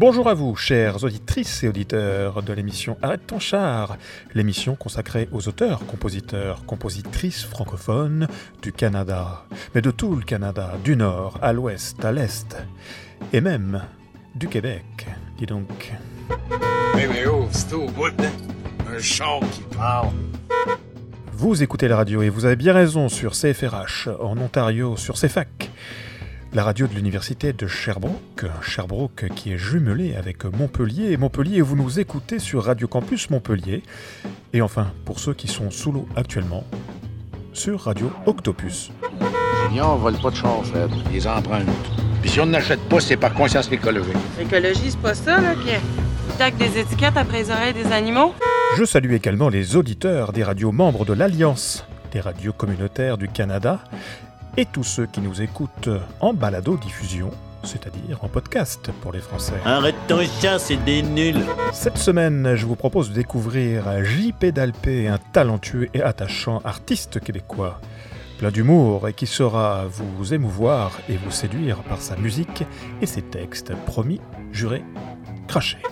Bonjour à vous, chères auditrices et auditeurs de l'émission Arrête ton char, l'émission consacrée aux auteurs, compositeurs, compositrices francophones du Canada, mais de tout le Canada, du nord à l'ouest, à l'est, et même du Québec, dis donc. Mais mais oh, c'est au bout, hein? Un chant qui parle. Vous écoutez la radio et vous avez bien raison sur CFRH, en Ontario, sur CFAC, la radio de l'université de Sherbrooke, Sherbrooke qui est jumelée avec Montpellier, et Montpellier, vous nous écoutez sur Radio Campus Montpellier, et enfin, pour ceux qui sont sous l'eau actuellement, sur Radio Octopus. Génial, on vole pas de char, Fred. Les emprunte. Puis si on n'achète pas, c'est par conscience écologique. L'écologie, c'est pas ça, là, qui tac des étiquettes après les oreilles des animaux? Je salue également les auditeurs des radios membres de l'Alliance des radios communautaires du Canada et tous ceux qui nous écoutent en balado-diffusion, c'est-à-dire en podcast pour les Français. Arrête ton chat, c'est des nuls. Cette semaine, je vous propose de découvrir J.P. Dalpé, un talentueux et attachant artiste québécois, plein d'humour et qui saura vous émouvoir et vous séduire par sa musique et ses textes, promis, jurés, crachés.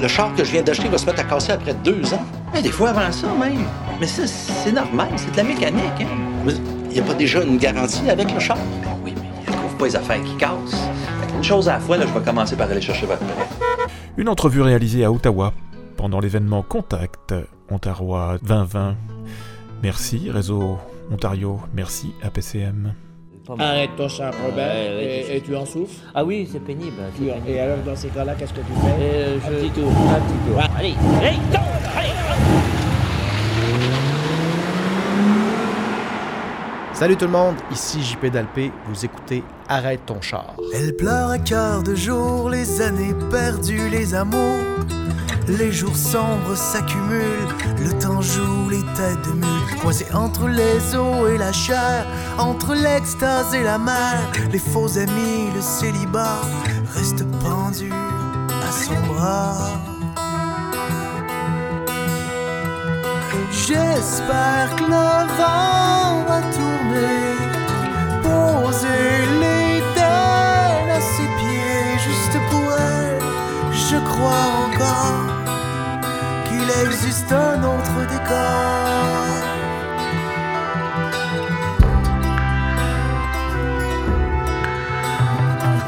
Le char que je viens d'acheter va se mettre à casser après deux ans. Eh, des fois avant ça même. Mais ça, c'est normal, c'est de la mécanique. Hein? N'y a pas déjà une garantie avec le char? Ben oui, mais il ne trouve pas les affaires qui cassent. Qu'une chose à la fois, là, je vais commencer par aller chercher votre prêt. Une entrevue réalisée à Ottawa pendant l'événement Contact Ontario 2020. Merci Réseau Ontario, merci APCM. Arrête ton chant, Robert. Ouais, ouais, et, et tu en souffres? Ah oui, c'est pénible. c'est Tu- pénible. Et alors, dans ces cas-là, qu'est-ce que tu fais? Euh, Un je- petit tour. Un petit tour. Allez, allez, allez. Salut tout le monde, ici JP Dalpé, vous écoutez Arrête ton char. Elle pleure à quart de jour, les années perdues, les amours. Les jours sombres s'accumulent, le temps joue les têtes de mule. Coincé entre les eaux et la chair, entre l'extase et la mer. Les faux amis, le célibat, restent pendus à son bras. J'espère que le vent va tourner, poser les à ses pieds, juste pour elle. Je crois encore qu'il existe un autre décor.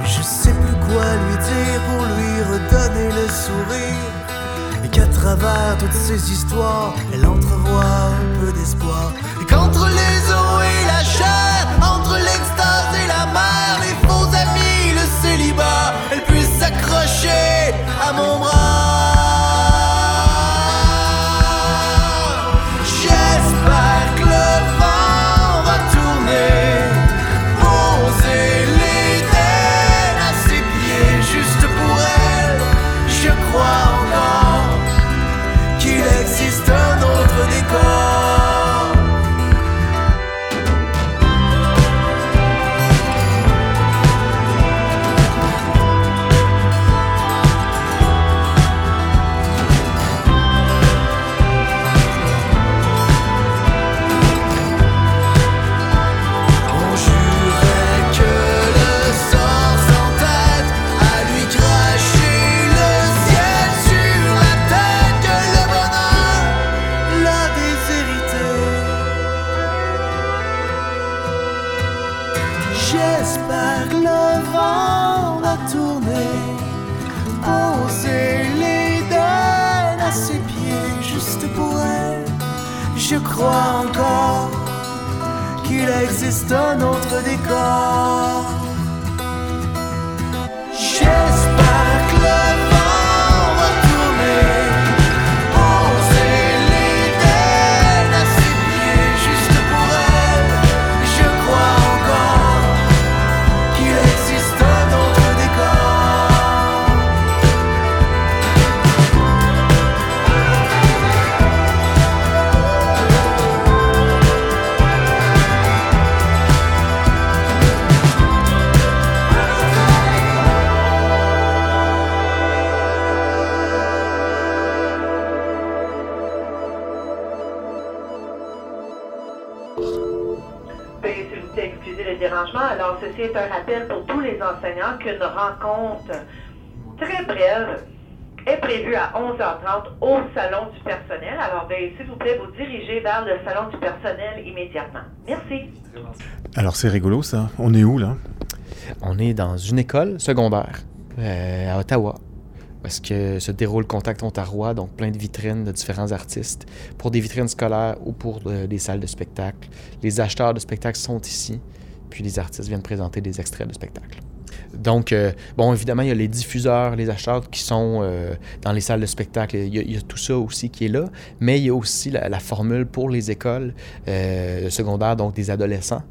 Je sais plus quoi lui dire pour lui redonner le sourire. Et qu'à travers toutes ces histoires, elle entrevoit un peu d'espoir. À mon bras. Rencontre très brève est prévue à 11h30 au salon du personnel. Alors, veuillez s'il vous plaît vous diriger vers le salon du personnel immédiatement. Merci. Alors c'est rigolo ça. On est où là? On est dans une école secondaire euh, à Ottawa. Parce que se déroule Contact Ontario, donc plein de vitrines de différents artistes, pour des vitrines scolaires ou pour euh, des salles de spectacle. Les acheteurs de spectacles sont ici, puis les artistes viennent présenter des extraits de spectacles. Donc, euh, bon, évidemment, il y a les diffuseurs, les acheteurs qui sont euh, dans les salles de spectacle. Il y, a, il y, a, tout ça aussi qui est là. Mais il y a aussi la, la formule pour les écoles euh, secondaires, donc des adolescents,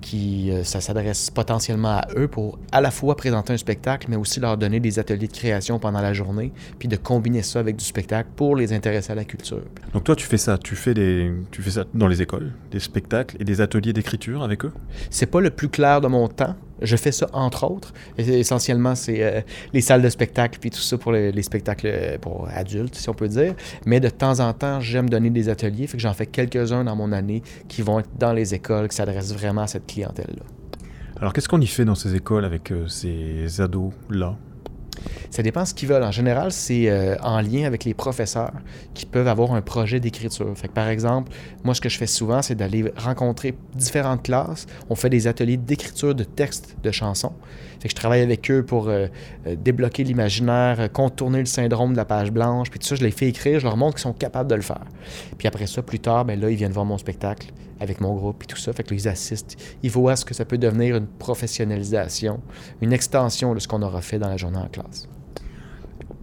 qui ça s'adresse potentiellement à eux pour à la fois présenter un spectacle, mais aussi leur donner des ateliers de création pendant la journée, puis de combiner ça avec du spectacle pour les intéresser à la culture. Donc toi, tu fais ça, tu fais des, tu fais ça dans les écoles, des spectacles et des ateliers d'écriture avec eux? C'est pas le plus clair de mon temps. Je fais ça entre autres. Essentiellement, c'est euh, les salles de spectacle puis tout ça pour les, les, spectacles euh, pour adultes, si on peut dire. Mais de temps en temps, j'aime donner des ateliers. Fait que j'en fais quelques-uns dans mon année qui vont être dans les écoles, qui s'adressent vraiment à cette clientèle-là. Alors, qu'est-ce qu'on y fait dans ces écoles avec euh, ces ados-là? Ça dépend ce qu'ils veulent. En général, c'est euh, en lien avec les professeurs qui peuvent avoir un projet d'écriture. Par exemple, moi, ce que je fais souvent, c'est d'aller rencontrer différentes classes. On fait des ateliers d'écriture de textes de chansons. Je travaille avec eux pour euh, euh, débloquer l'imaginaire, contourner le syndrome de la page blanche. Puis tout ça, je les fais écrire, je leur montre qu'ils sont capables de le faire. Puis après ça, plus tard, ben là, ils viennent voir mon spectacle avec mon groupe et tout ça. Fait que là, ils assistent. Ils voient ce que ça peut devenir une professionnalisation, une extension de ce qu'on aura fait dans la journée en classe.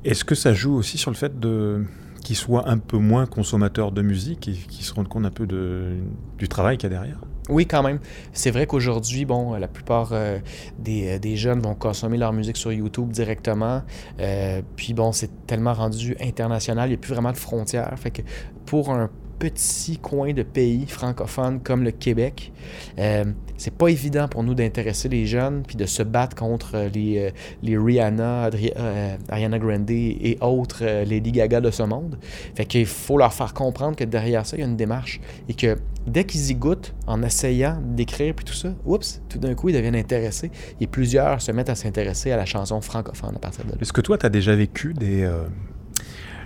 Est-ce que ça joue aussi sur le fait de qu'ils soient un peu moins consommateurs de musique et qu'ils se rendent compte un peu de, du travail qu'il y a derrière? Oui, quand même. C'est vrai qu'aujourd'hui, bon, la plupart euh, des, des, jeunes vont consommer leur musique sur YouTube directement. Euh, puis bon, c'est tellement rendu international, il n'y a plus vraiment de frontières. Fait que pour un petit coin de pays francophone comme le Québec. Euh, c'est pas évident pour nous d'intéresser les jeunes puis de se battre contre les, euh, les Rihanna, euh, Ariana Grande et autres euh, Lady Gaga de ce monde. Fait qu'il faut leur faire comprendre que derrière ça, il y a une démarche et que dès qu'ils y goûtent en essayant d'écrire puis tout ça, oups, tout d'un coup, ils deviennent intéressés et plusieurs se mettent à s'intéresser à la chanson francophone à partir de là. Est-ce que toi, tu as déjà vécu des,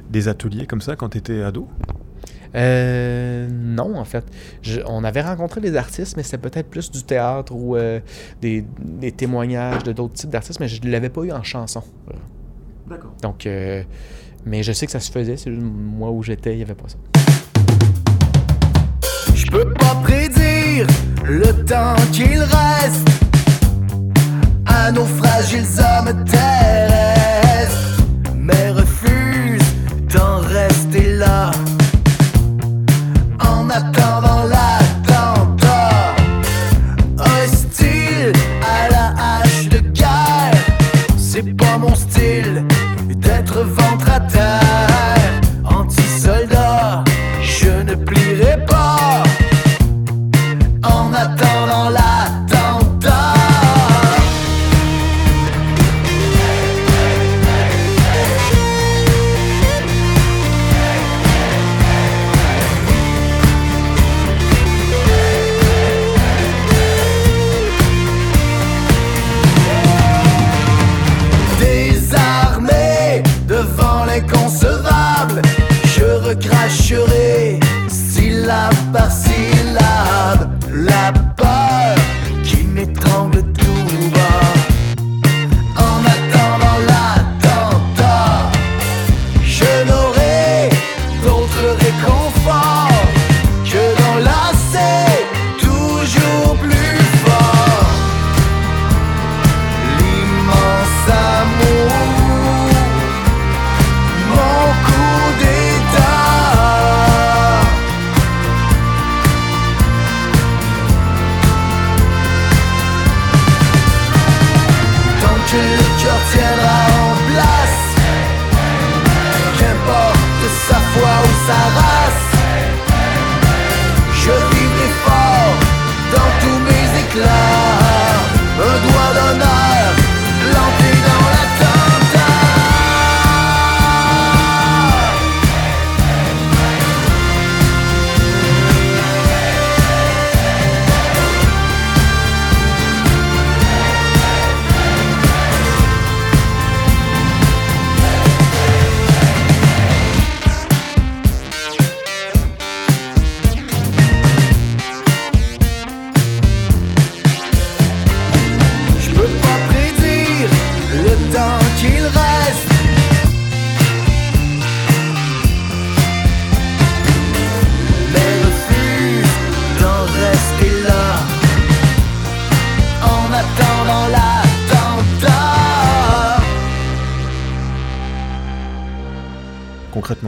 des ateliers comme ça quand tu étais ado? Euh, non, en fait. Je, on avait rencontré des artistes, mais c'était peut-être plus du théâtre ou euh, des, des, témoignages de d'autres types d'artistes, mais je ne l'avais pas eu en chanson. D'accord. Donc, euh, mais je sais que ça se faisait, c'est moi où j'étais, il n'y avait pas ça. Je peux pas prédire le temps qu'il reste à nos fragiles hommes terrestres, devant l'inconcevable, je recracherai syllabe par syllabe la peur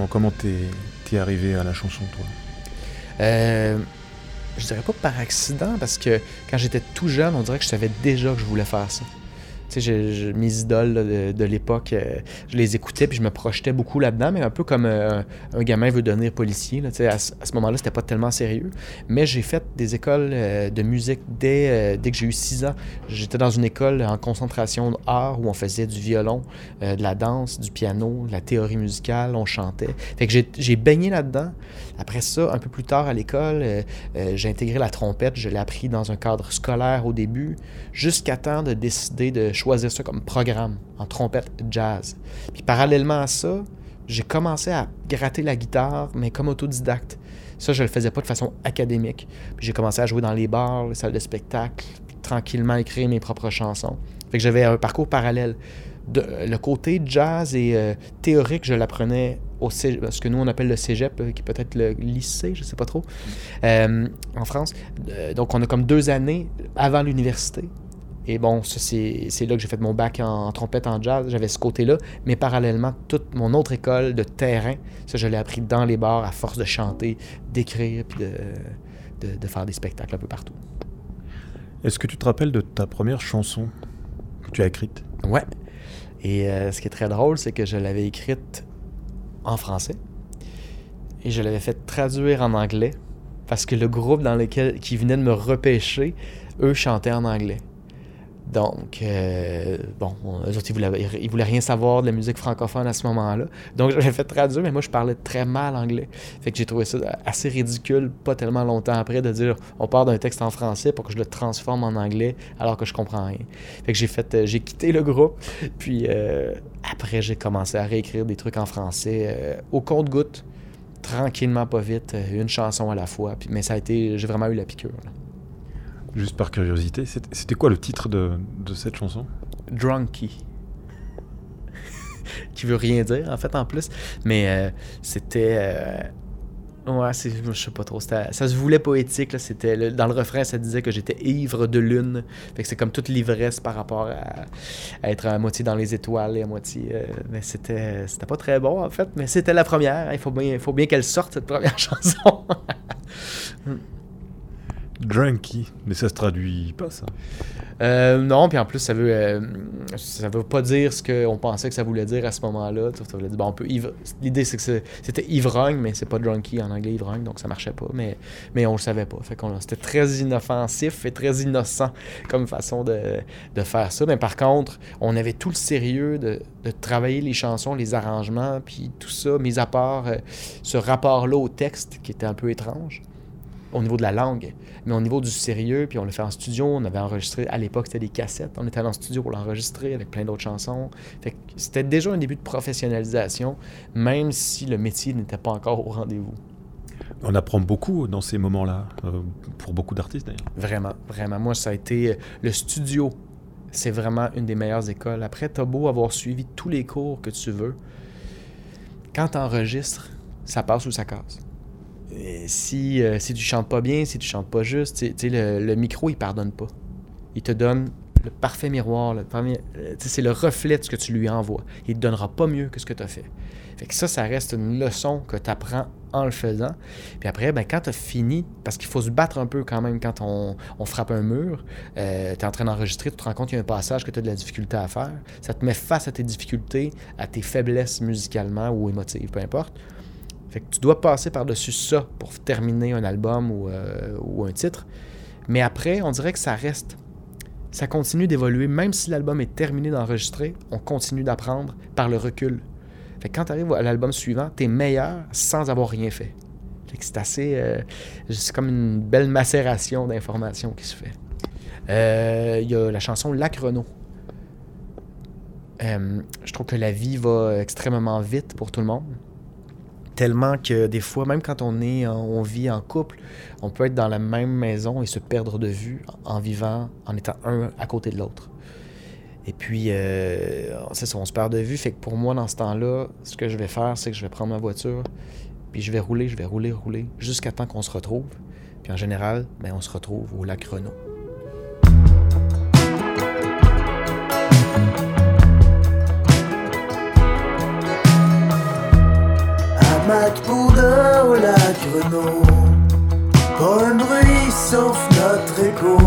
comment t'es es arrivé à la chanson, toi? Euh, je dirais pas par accident, parce que quand j'étais tout jeune, on dirait que je savais déjà que je voulais faire ça. Tu mes idoles de, l'époque, euh, je les écoutais puis je me projetais beaucoup là-dedans, mais un peu comme euh, un gamin veut devenir policier. Là, tu sais, à, ce- moment-là, c'était pas tellement sérieux. Mais j'ai fait des écoles euh, de musique dès, dès que j'ai eu 6 ans. J'étais dans une école en concentration art où on faisait du violon, de la danse, du piano, de la théorie musicale, on chantait. Fait que j'ai- baigné là-dedans. Après ça, un peu plus tard à l'école, j'ai intégré la trompette. Je l'ai appris dans un cadre scolaire au début, jusqu'à temps de décider de choisir ça comme programme en trompette jazz. Puis parallèlement à ça, j'ai commencé à gratter la guitare, mais comme autodidacte. Ça, je le faisais pas de façon académique. J'ai commencé à jouer dans les bars, les salles de spectacle, tranquillement écrire mes propres chansons. Fait que j'avais un parcours parallèle. De- le côté jazz et euh, théorique, je l'apprenais au cégep, ce que nous on appelle le cégep, euh, qui peut-être le lycée, je sais pas trop, euh, en France. Euh, donc on a comme deux années avant l'université. Et bon, c'est c'est là que j'ai fait mon bac en, en trompette en jazz. J'avais ce côté-là. Mais parallèlement, toute mon autre école de terrain, ça, je l'ai appris dans les bars à force de chanter, d'écrire, puis de, de, de faire des spectacles un peu partout. Est-ce que tu te rappelles de ta première chanson que tu as écrite? Ouais. Et euh, ce qui est très drôle, c'est que je l'avais écrite en français. Et je l'avais fait traduire en anglais. Parce que le groupe dans lequel qui venait de me repêcher, eux chantaient en anglais. Donc, euh, bon, eux autres, ils voulaient, voulaient rien savoir de la musique francophone à ce moment-là. Donc, j'avais fait traduire, mais moi, je parlais très mal anglais. Fait que j'ai trouvé ça assez ridicule, pas tellement longtemps après, de dire on part d'un texte en français pour que je le transforme en anglais alors que je comprends rien. Fait que j'ai fait, euh, j'ai quitté le groupe, puis euh, après, j'ai commencé à réécrire des trucs en français au compte-goutte, tranquillement, pas vite, une chanson à la fois. Mais ça a été, j'ai vraiment eu la piqûre. Juste par curiosité, c'était quoi le titre de, de cette chanson? Drunky. qui veut rien dire, en fait, en plus. Mais euh, c'était. euh, Ouais, je sais pas trop. Ça se voulait poétique. C'était, dans le refrain, ça disait que j'étais ivre de lune. Fait c'est comme toute l'ivresse par rapport à, être à moitié dans les étoiles et à moitié. euh, mais c'était, pas très bon, en fait. Mais c'était la première. Il faut bien, faut bien qu'elle sorte, cette première chanson. Drunky, mais ça se traduit pas ça. Euh, non, puis en plus, ça veut, euh, ça veut pas dire ce qu'on pensait que ça voulait dire à ce moment-là. Ça voulait dire, on peut L'idée, c'est que c'était ivrogne, mais c'est pas drunky en anglais, ivrogne, donc ça marchait pas. Mais, mais on le savait pas. Fait qu'on c'était très inoffensif et très innocent comme façon de, de faire ça. Mais par contre, on avait tout le sérieux de, de travailler les chansons, les arrangements, puis tout ça, mis à part euh, ce rapport-là au texte qui était un peu étrange au niveau de la langue, mais au niveau du sérieux, puis on l'a fait en studio, on avait enregistré, à l'époque c'était des cassettes, on était allé en studio pour l'enregistrer avec plein d'autres chansons. Fait que c'était déjà un début de professionnalisation, même si le métier n'était pas encore au rendez-vous. On apprend beaucoup dans ces moments-là, euh, pour beaucoup d'artistes d'ailleurs. Vraiment, vraiment. Moi, ça a été euh, le studio. C'est vraiment une des meilleures écoles. Après, t'as beau avoir suivi tous les cours que tu veux. Quand t'enregistres, ça passe ou ça casse. Et si, euh, si tu chantes pas bien, si tu chantes pas juste, le, le micro, il pardonne pas. Il te donne le parfait miroir. le euh, c'est le reflet de ce que tu lui envoies. Il te donnera pas mieux que ce que tu as fait. Fait que ça, ça reste une leçon que tu apprends en le faisant. Puis après, ben, quand tu as fini, parce qu'il faut se battre un peu quand même quand on, on frappe un mur, tu es en train d'enregistrer, tu te rends compte qu'il y a un passage que tu as de la difficulté à faire. Ça te met face à tes difficultés, à tes faiblesses musicalement ou émotives, peu importe. Fait que tu dois passer par-dessus ça pour terminer un album ou, euh, ou un titre. Mais après, on dirait que ça reste. Ça continue d'évoluer. Même si l'album est terminé d'enregistrer, on continue d'apprendre par le recul. Fait que quand tu arrives à l'album suivant, tu es meilleur sans avoir rien fait. Fait c'est assez. euh, c'est comme une belle macération d'informations qui se fait. Euh, Il y a la chanson Lac Renault. Euh, je trouve que la vie va extrêmement vite pour tout le monde. Tellement que des fois, même quand on est, on vit en couple, on peut être dans la même maison et se perdre de vue en vivant, en étant un à côté de l'autre. Et puis, euh, c'est ça, on se perd de vue. Fait que pour moi, dans ce temps-là, ce que je vais faire, c'est que je vais prendre ma voiture, puis je vais rouler, je vais rouler, rouler, jusqu'à temps qu'on se retrouve. Puis en général, ben, on se retrouve au lac Renault. Un bruit sauf notre écho.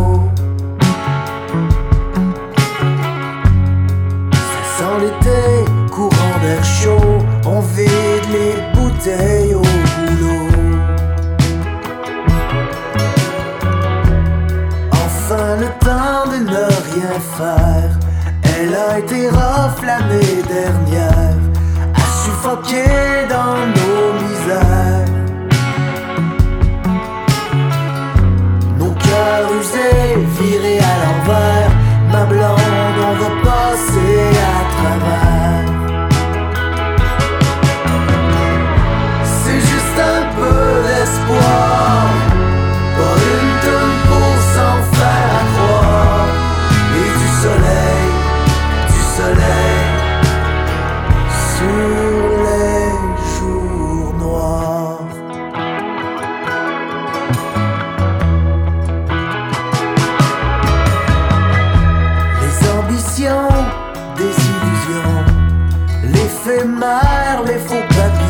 Ça sent l'été, courant d'air chaud. On vide les bouteilles au boulot. Enfin le temps de ne rien faire. Elle a été l'année dernière, à suffoquer l'éphémère, les faux papillons.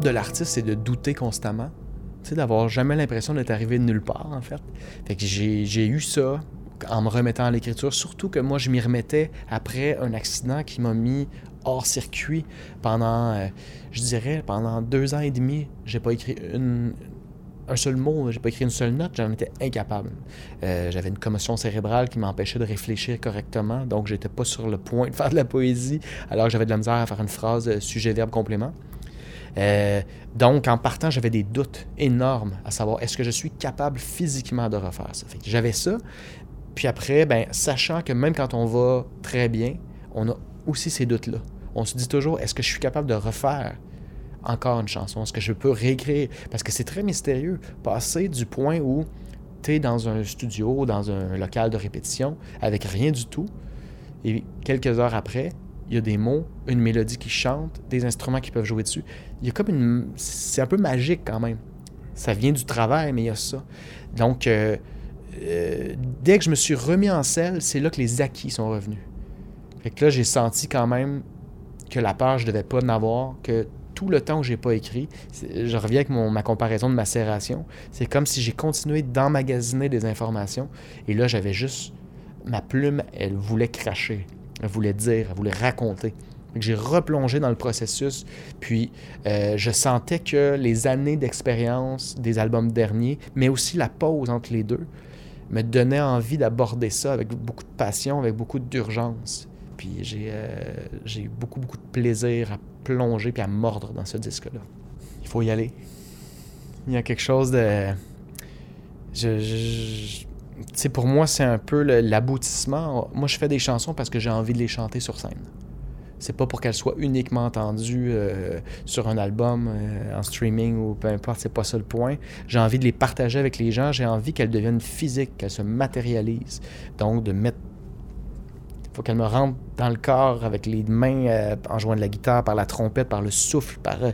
De l'artiste, c'est de douter constamment. D'avoir jamais l'impression d'être arrivé de nulle part, en fait. Fait que j'ai j'ai eu ça en me remettant à l'écriture. Surtout que moi, je m'y remettais après un accident qui m'a mis hors circuit pendant, euh, je dirais, pendant deux ans et demi. J'ai pas écrit une, un seul mot, j'ai pas écrit une seule note, j'en étais incapable. Euh, J'avais une commotion cérébrale qui m'empêchait de réfléchir correctement, donc j'étais pas sur le point de faire de la poésie, alors que j'avais de la misère à faire une phrase euh, sujet-verbe-complément. Euh, donc, en partant, j'avais des doutes énormes à savoir est-ce que je suis capable physiquement de refaire ça? Fait J'avais ça. Puis après, ben, sachant que même quand on va très bien, on a aussi ces doutes-là. On se dit toujours est-ce que je suis capable de refaire encore une chanson? Est-ce que je peux réécrire? Parce que c'est très mystérieux. Passer du point où tu es dans un studio, dans un local de répétition, avec rien du tout, et quelques heures après, il y a des mots, une mélodie qui chante, des instruments qui peuvent jouer dessus. Il y a comme une. C'est un peu magique quand même. Ça vient du travail, mais il y a ça. Donc, euh, euh, dès que je me suis remis en selle, c'est là que les acquis sont revenus. Fait que là, j'ai senti quand même que la peur, je devais pas en avoir, que tout le temps où j'ai pas écrit, je reviens avec ma comparaison de macération, c'est comme si j'ai continué d'emmagasiner des informations, et là, j'avais juste... Ma plume, elle voulait cracher, elle voulait dire, elle voulait raconter. J'ai replongé dans le processus, puis euh, je sentais que les années d'expérience des albums derniers, mais aussi la pause entre les deux, me donnaient envie d'aborder ça avec beaucoup de passion, avec beaucoup d'urgence. Puis j'ai euh, eu beaucoup, beaucoup de plaisir à plonger puis à mordre dans ce disque-là. Il faut y aller. Il y a quelque chose de. Je, sais, pour moi, c'est un peu l'aboutissement. Moi, je fais des chansons parce que j'ai envie de les chanter sur scène. C'est pas pour qu'elles soient uniquement entendues euh, sur un album, euh, en streaming ou peu importe, c'est pas ça le point. J'ai envie de les partager avec les gens, j'ai envie qu'elles deviennent physiques, qu'elles se matérialisent. Donc, de mettre. Faut qu'elles me rentrent dans le corps avec les mains euh, en jouant de la guitare, par la trompette, par le souffle, par. euh,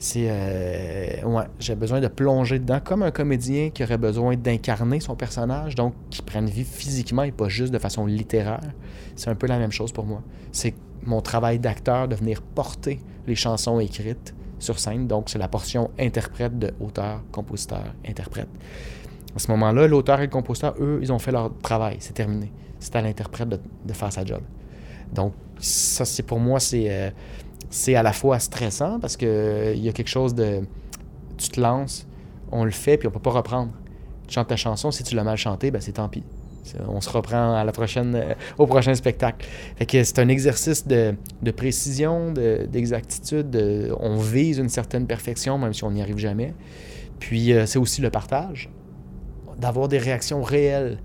c'est. euh, ouais, j'ai besoin de plonger dedans, comme un comédien qui aurait besoin d'incarner son personnage, donc qui prenne vie physiquement et pas juste de façon littéraire. C'est un peu la même chose pour moi. C'est mon travail d'acteur de venir porter les chansons écrites sur scène. Donc, c'est la portion interprète de auteur, compositeur, interprète. À ce moment-là, l'auteur et le compositeur, eux, ils ont fait leur travail. C'est terminé. C'est à l'interprète de, faire sa job. Donc, ça, c'est pour moi, c'est euh, c'est à la fois stressant parce que euh, y a quelque chose de. Tu te lances, on le fait, puis on peut pas reprendre. Tu chantes ta chanson, si tu l'as mal chanté, ben c'est tant pis. On se reprend à la prochaine, euh, au prochain spectacle. Fait que c'est un exercice de, de précision, de- d'exactitude. de- on vise une certaine perfection, même si on n'y arrive jamais. Puis euh, c'est aussi le partage, d'avoir des réactions réelles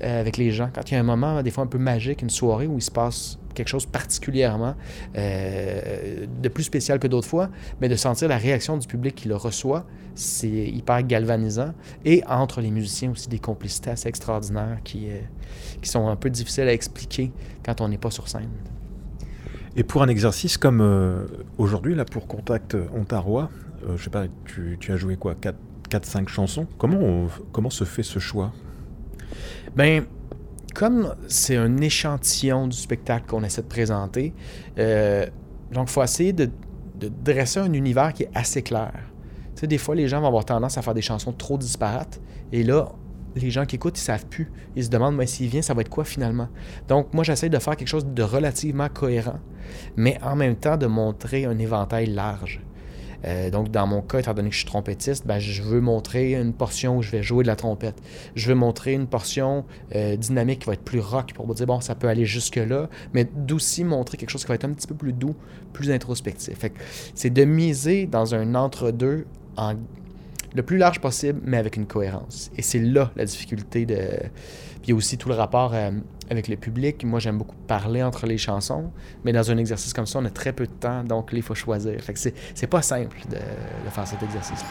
euh, avec les gens. Quand il y a un moment, des fois un peu magique, une soirée où il se passe quelque chose particulièrement euh, de plus spécial que d'autres fois, mais de sentir la réaction du public qui le reçoit, c'est hyper galvanisant. Et entre les musiciens aussi, des complicités assez extraordinaires qui, euh, qui sont un peu difficiles à expliquer quand on n'est pas sur scène. Et pour un exercice comme aujourd'hui, là, pour Contact Ontarois, je sais pas, tu, as joué quoi 4-5 chansons? Comment, comment se fait ce choix? Ben, comme c'est un échantillon du spectacle qu'on essaie de présenter, euh, donc il faut essayer de, dresser un univers qui est assez clair. Tu sais, des fois, les gens vont avoir tendance à faire des chansons trop disparates, et là, les gens qui écoutent, ils savent plus. Ils se demandent, mais s'il vient, ça va être quoi finalement? Donc, moi, j'essaie de faire quelque chose de relativement cohérent, mais en même temps de montrer un éventail large. Euh, donc, dans mon cas, étant donné que je suis trompettiste, ben, je veux montrer une portion où je vais jouer de la trompette. Je veux montrer une portion euh, dynamique qui va être plus rock pour vous dire, bon, ça peut aller jusque-là, mais d'aussi montrer quelque chose qui va être un petit peu plus doux, plus introspectif. C'est de miser dans un entre-deux en le plus large possible, mais avec une cohérence. Et c'est là la difficulté de. Puis il y a aussi tout le rapport euh, avec le public. Moi, j'aime beaucoup parler entre les chansons, mais dans un exercice comme ça, on a très peu de temps, donc il faut choisir. Fait que c'est pas simple de, de faire cet exercice.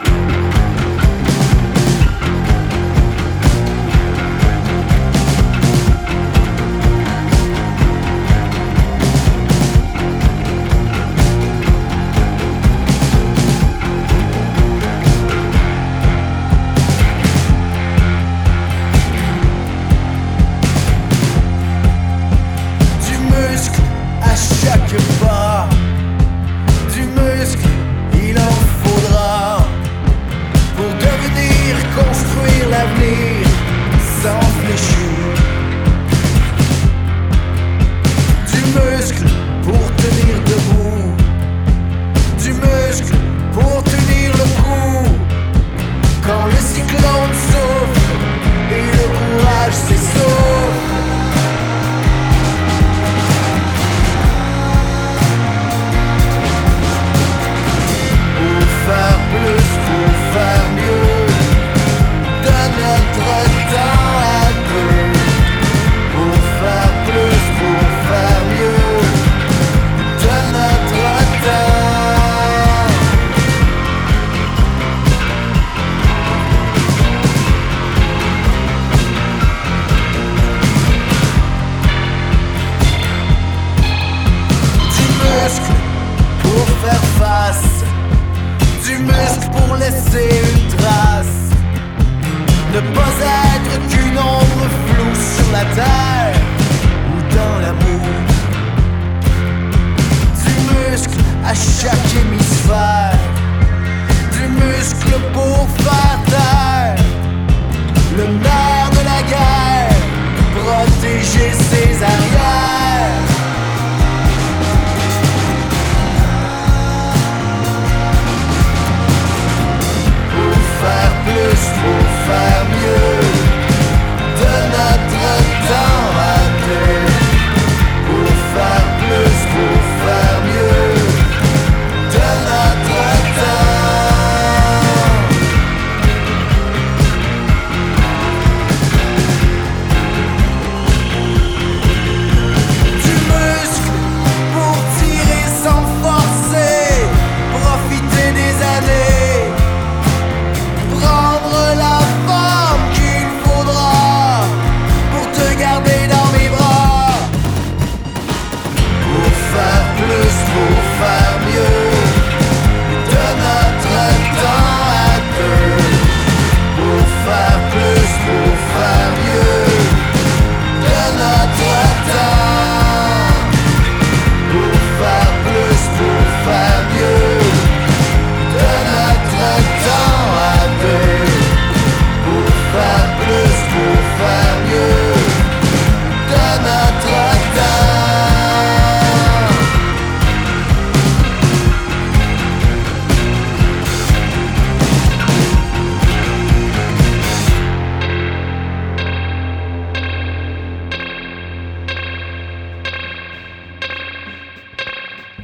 Pas, du muscle, il en faudra pour devenir construire l'avenir sans fléchir. Du muscle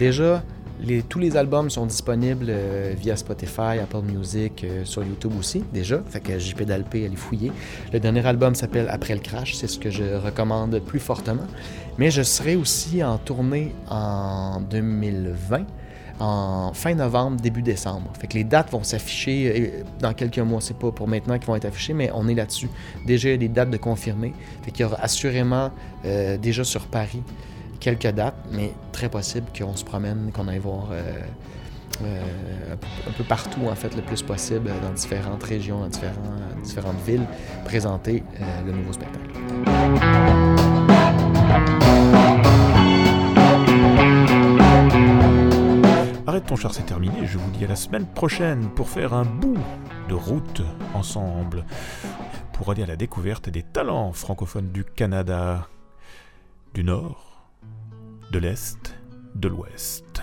Déjà, tous les albums sont disponibles euh, via Spotify, Apple Music, euh, sur YouTube aussi, déjà. Fait que JP Dalpé, allez fouiller. Le dernier album s'appelle Après le crash, c'est ce que je recommande plus fortement. Mais je serai aussi en tournée en 2020, en fin novembre, début décembre. Fait que les dates vont s'afficher euh, dans quelques mois. C'est pas pour maintenant qu'ils vont être affichés, mais on est là-dessus. Déjà, il y a des dates de confirmées. Fait qu'il y aura assurément déjà sur Paris quelques dates, mais très possible qu'on se promène, qu'on aille voir euh, euh, un, peu, partout, en fait, le plus possible, dans différentes régions, dans différentes villes, présenter euh, le nouveau spectacle. Arrête ton char, c'est terminé. Je vous dis à la semaine prochaine pour faire un bout de route ensemble. Pour aller à la découverte des talents francophones du Canada, du Nord, de l'Est, de l'Ouest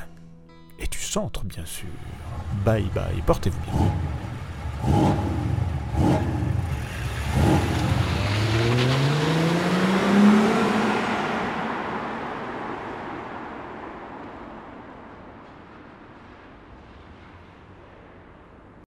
et du Centre, bien sûr. Bye bye, portez-vous bien.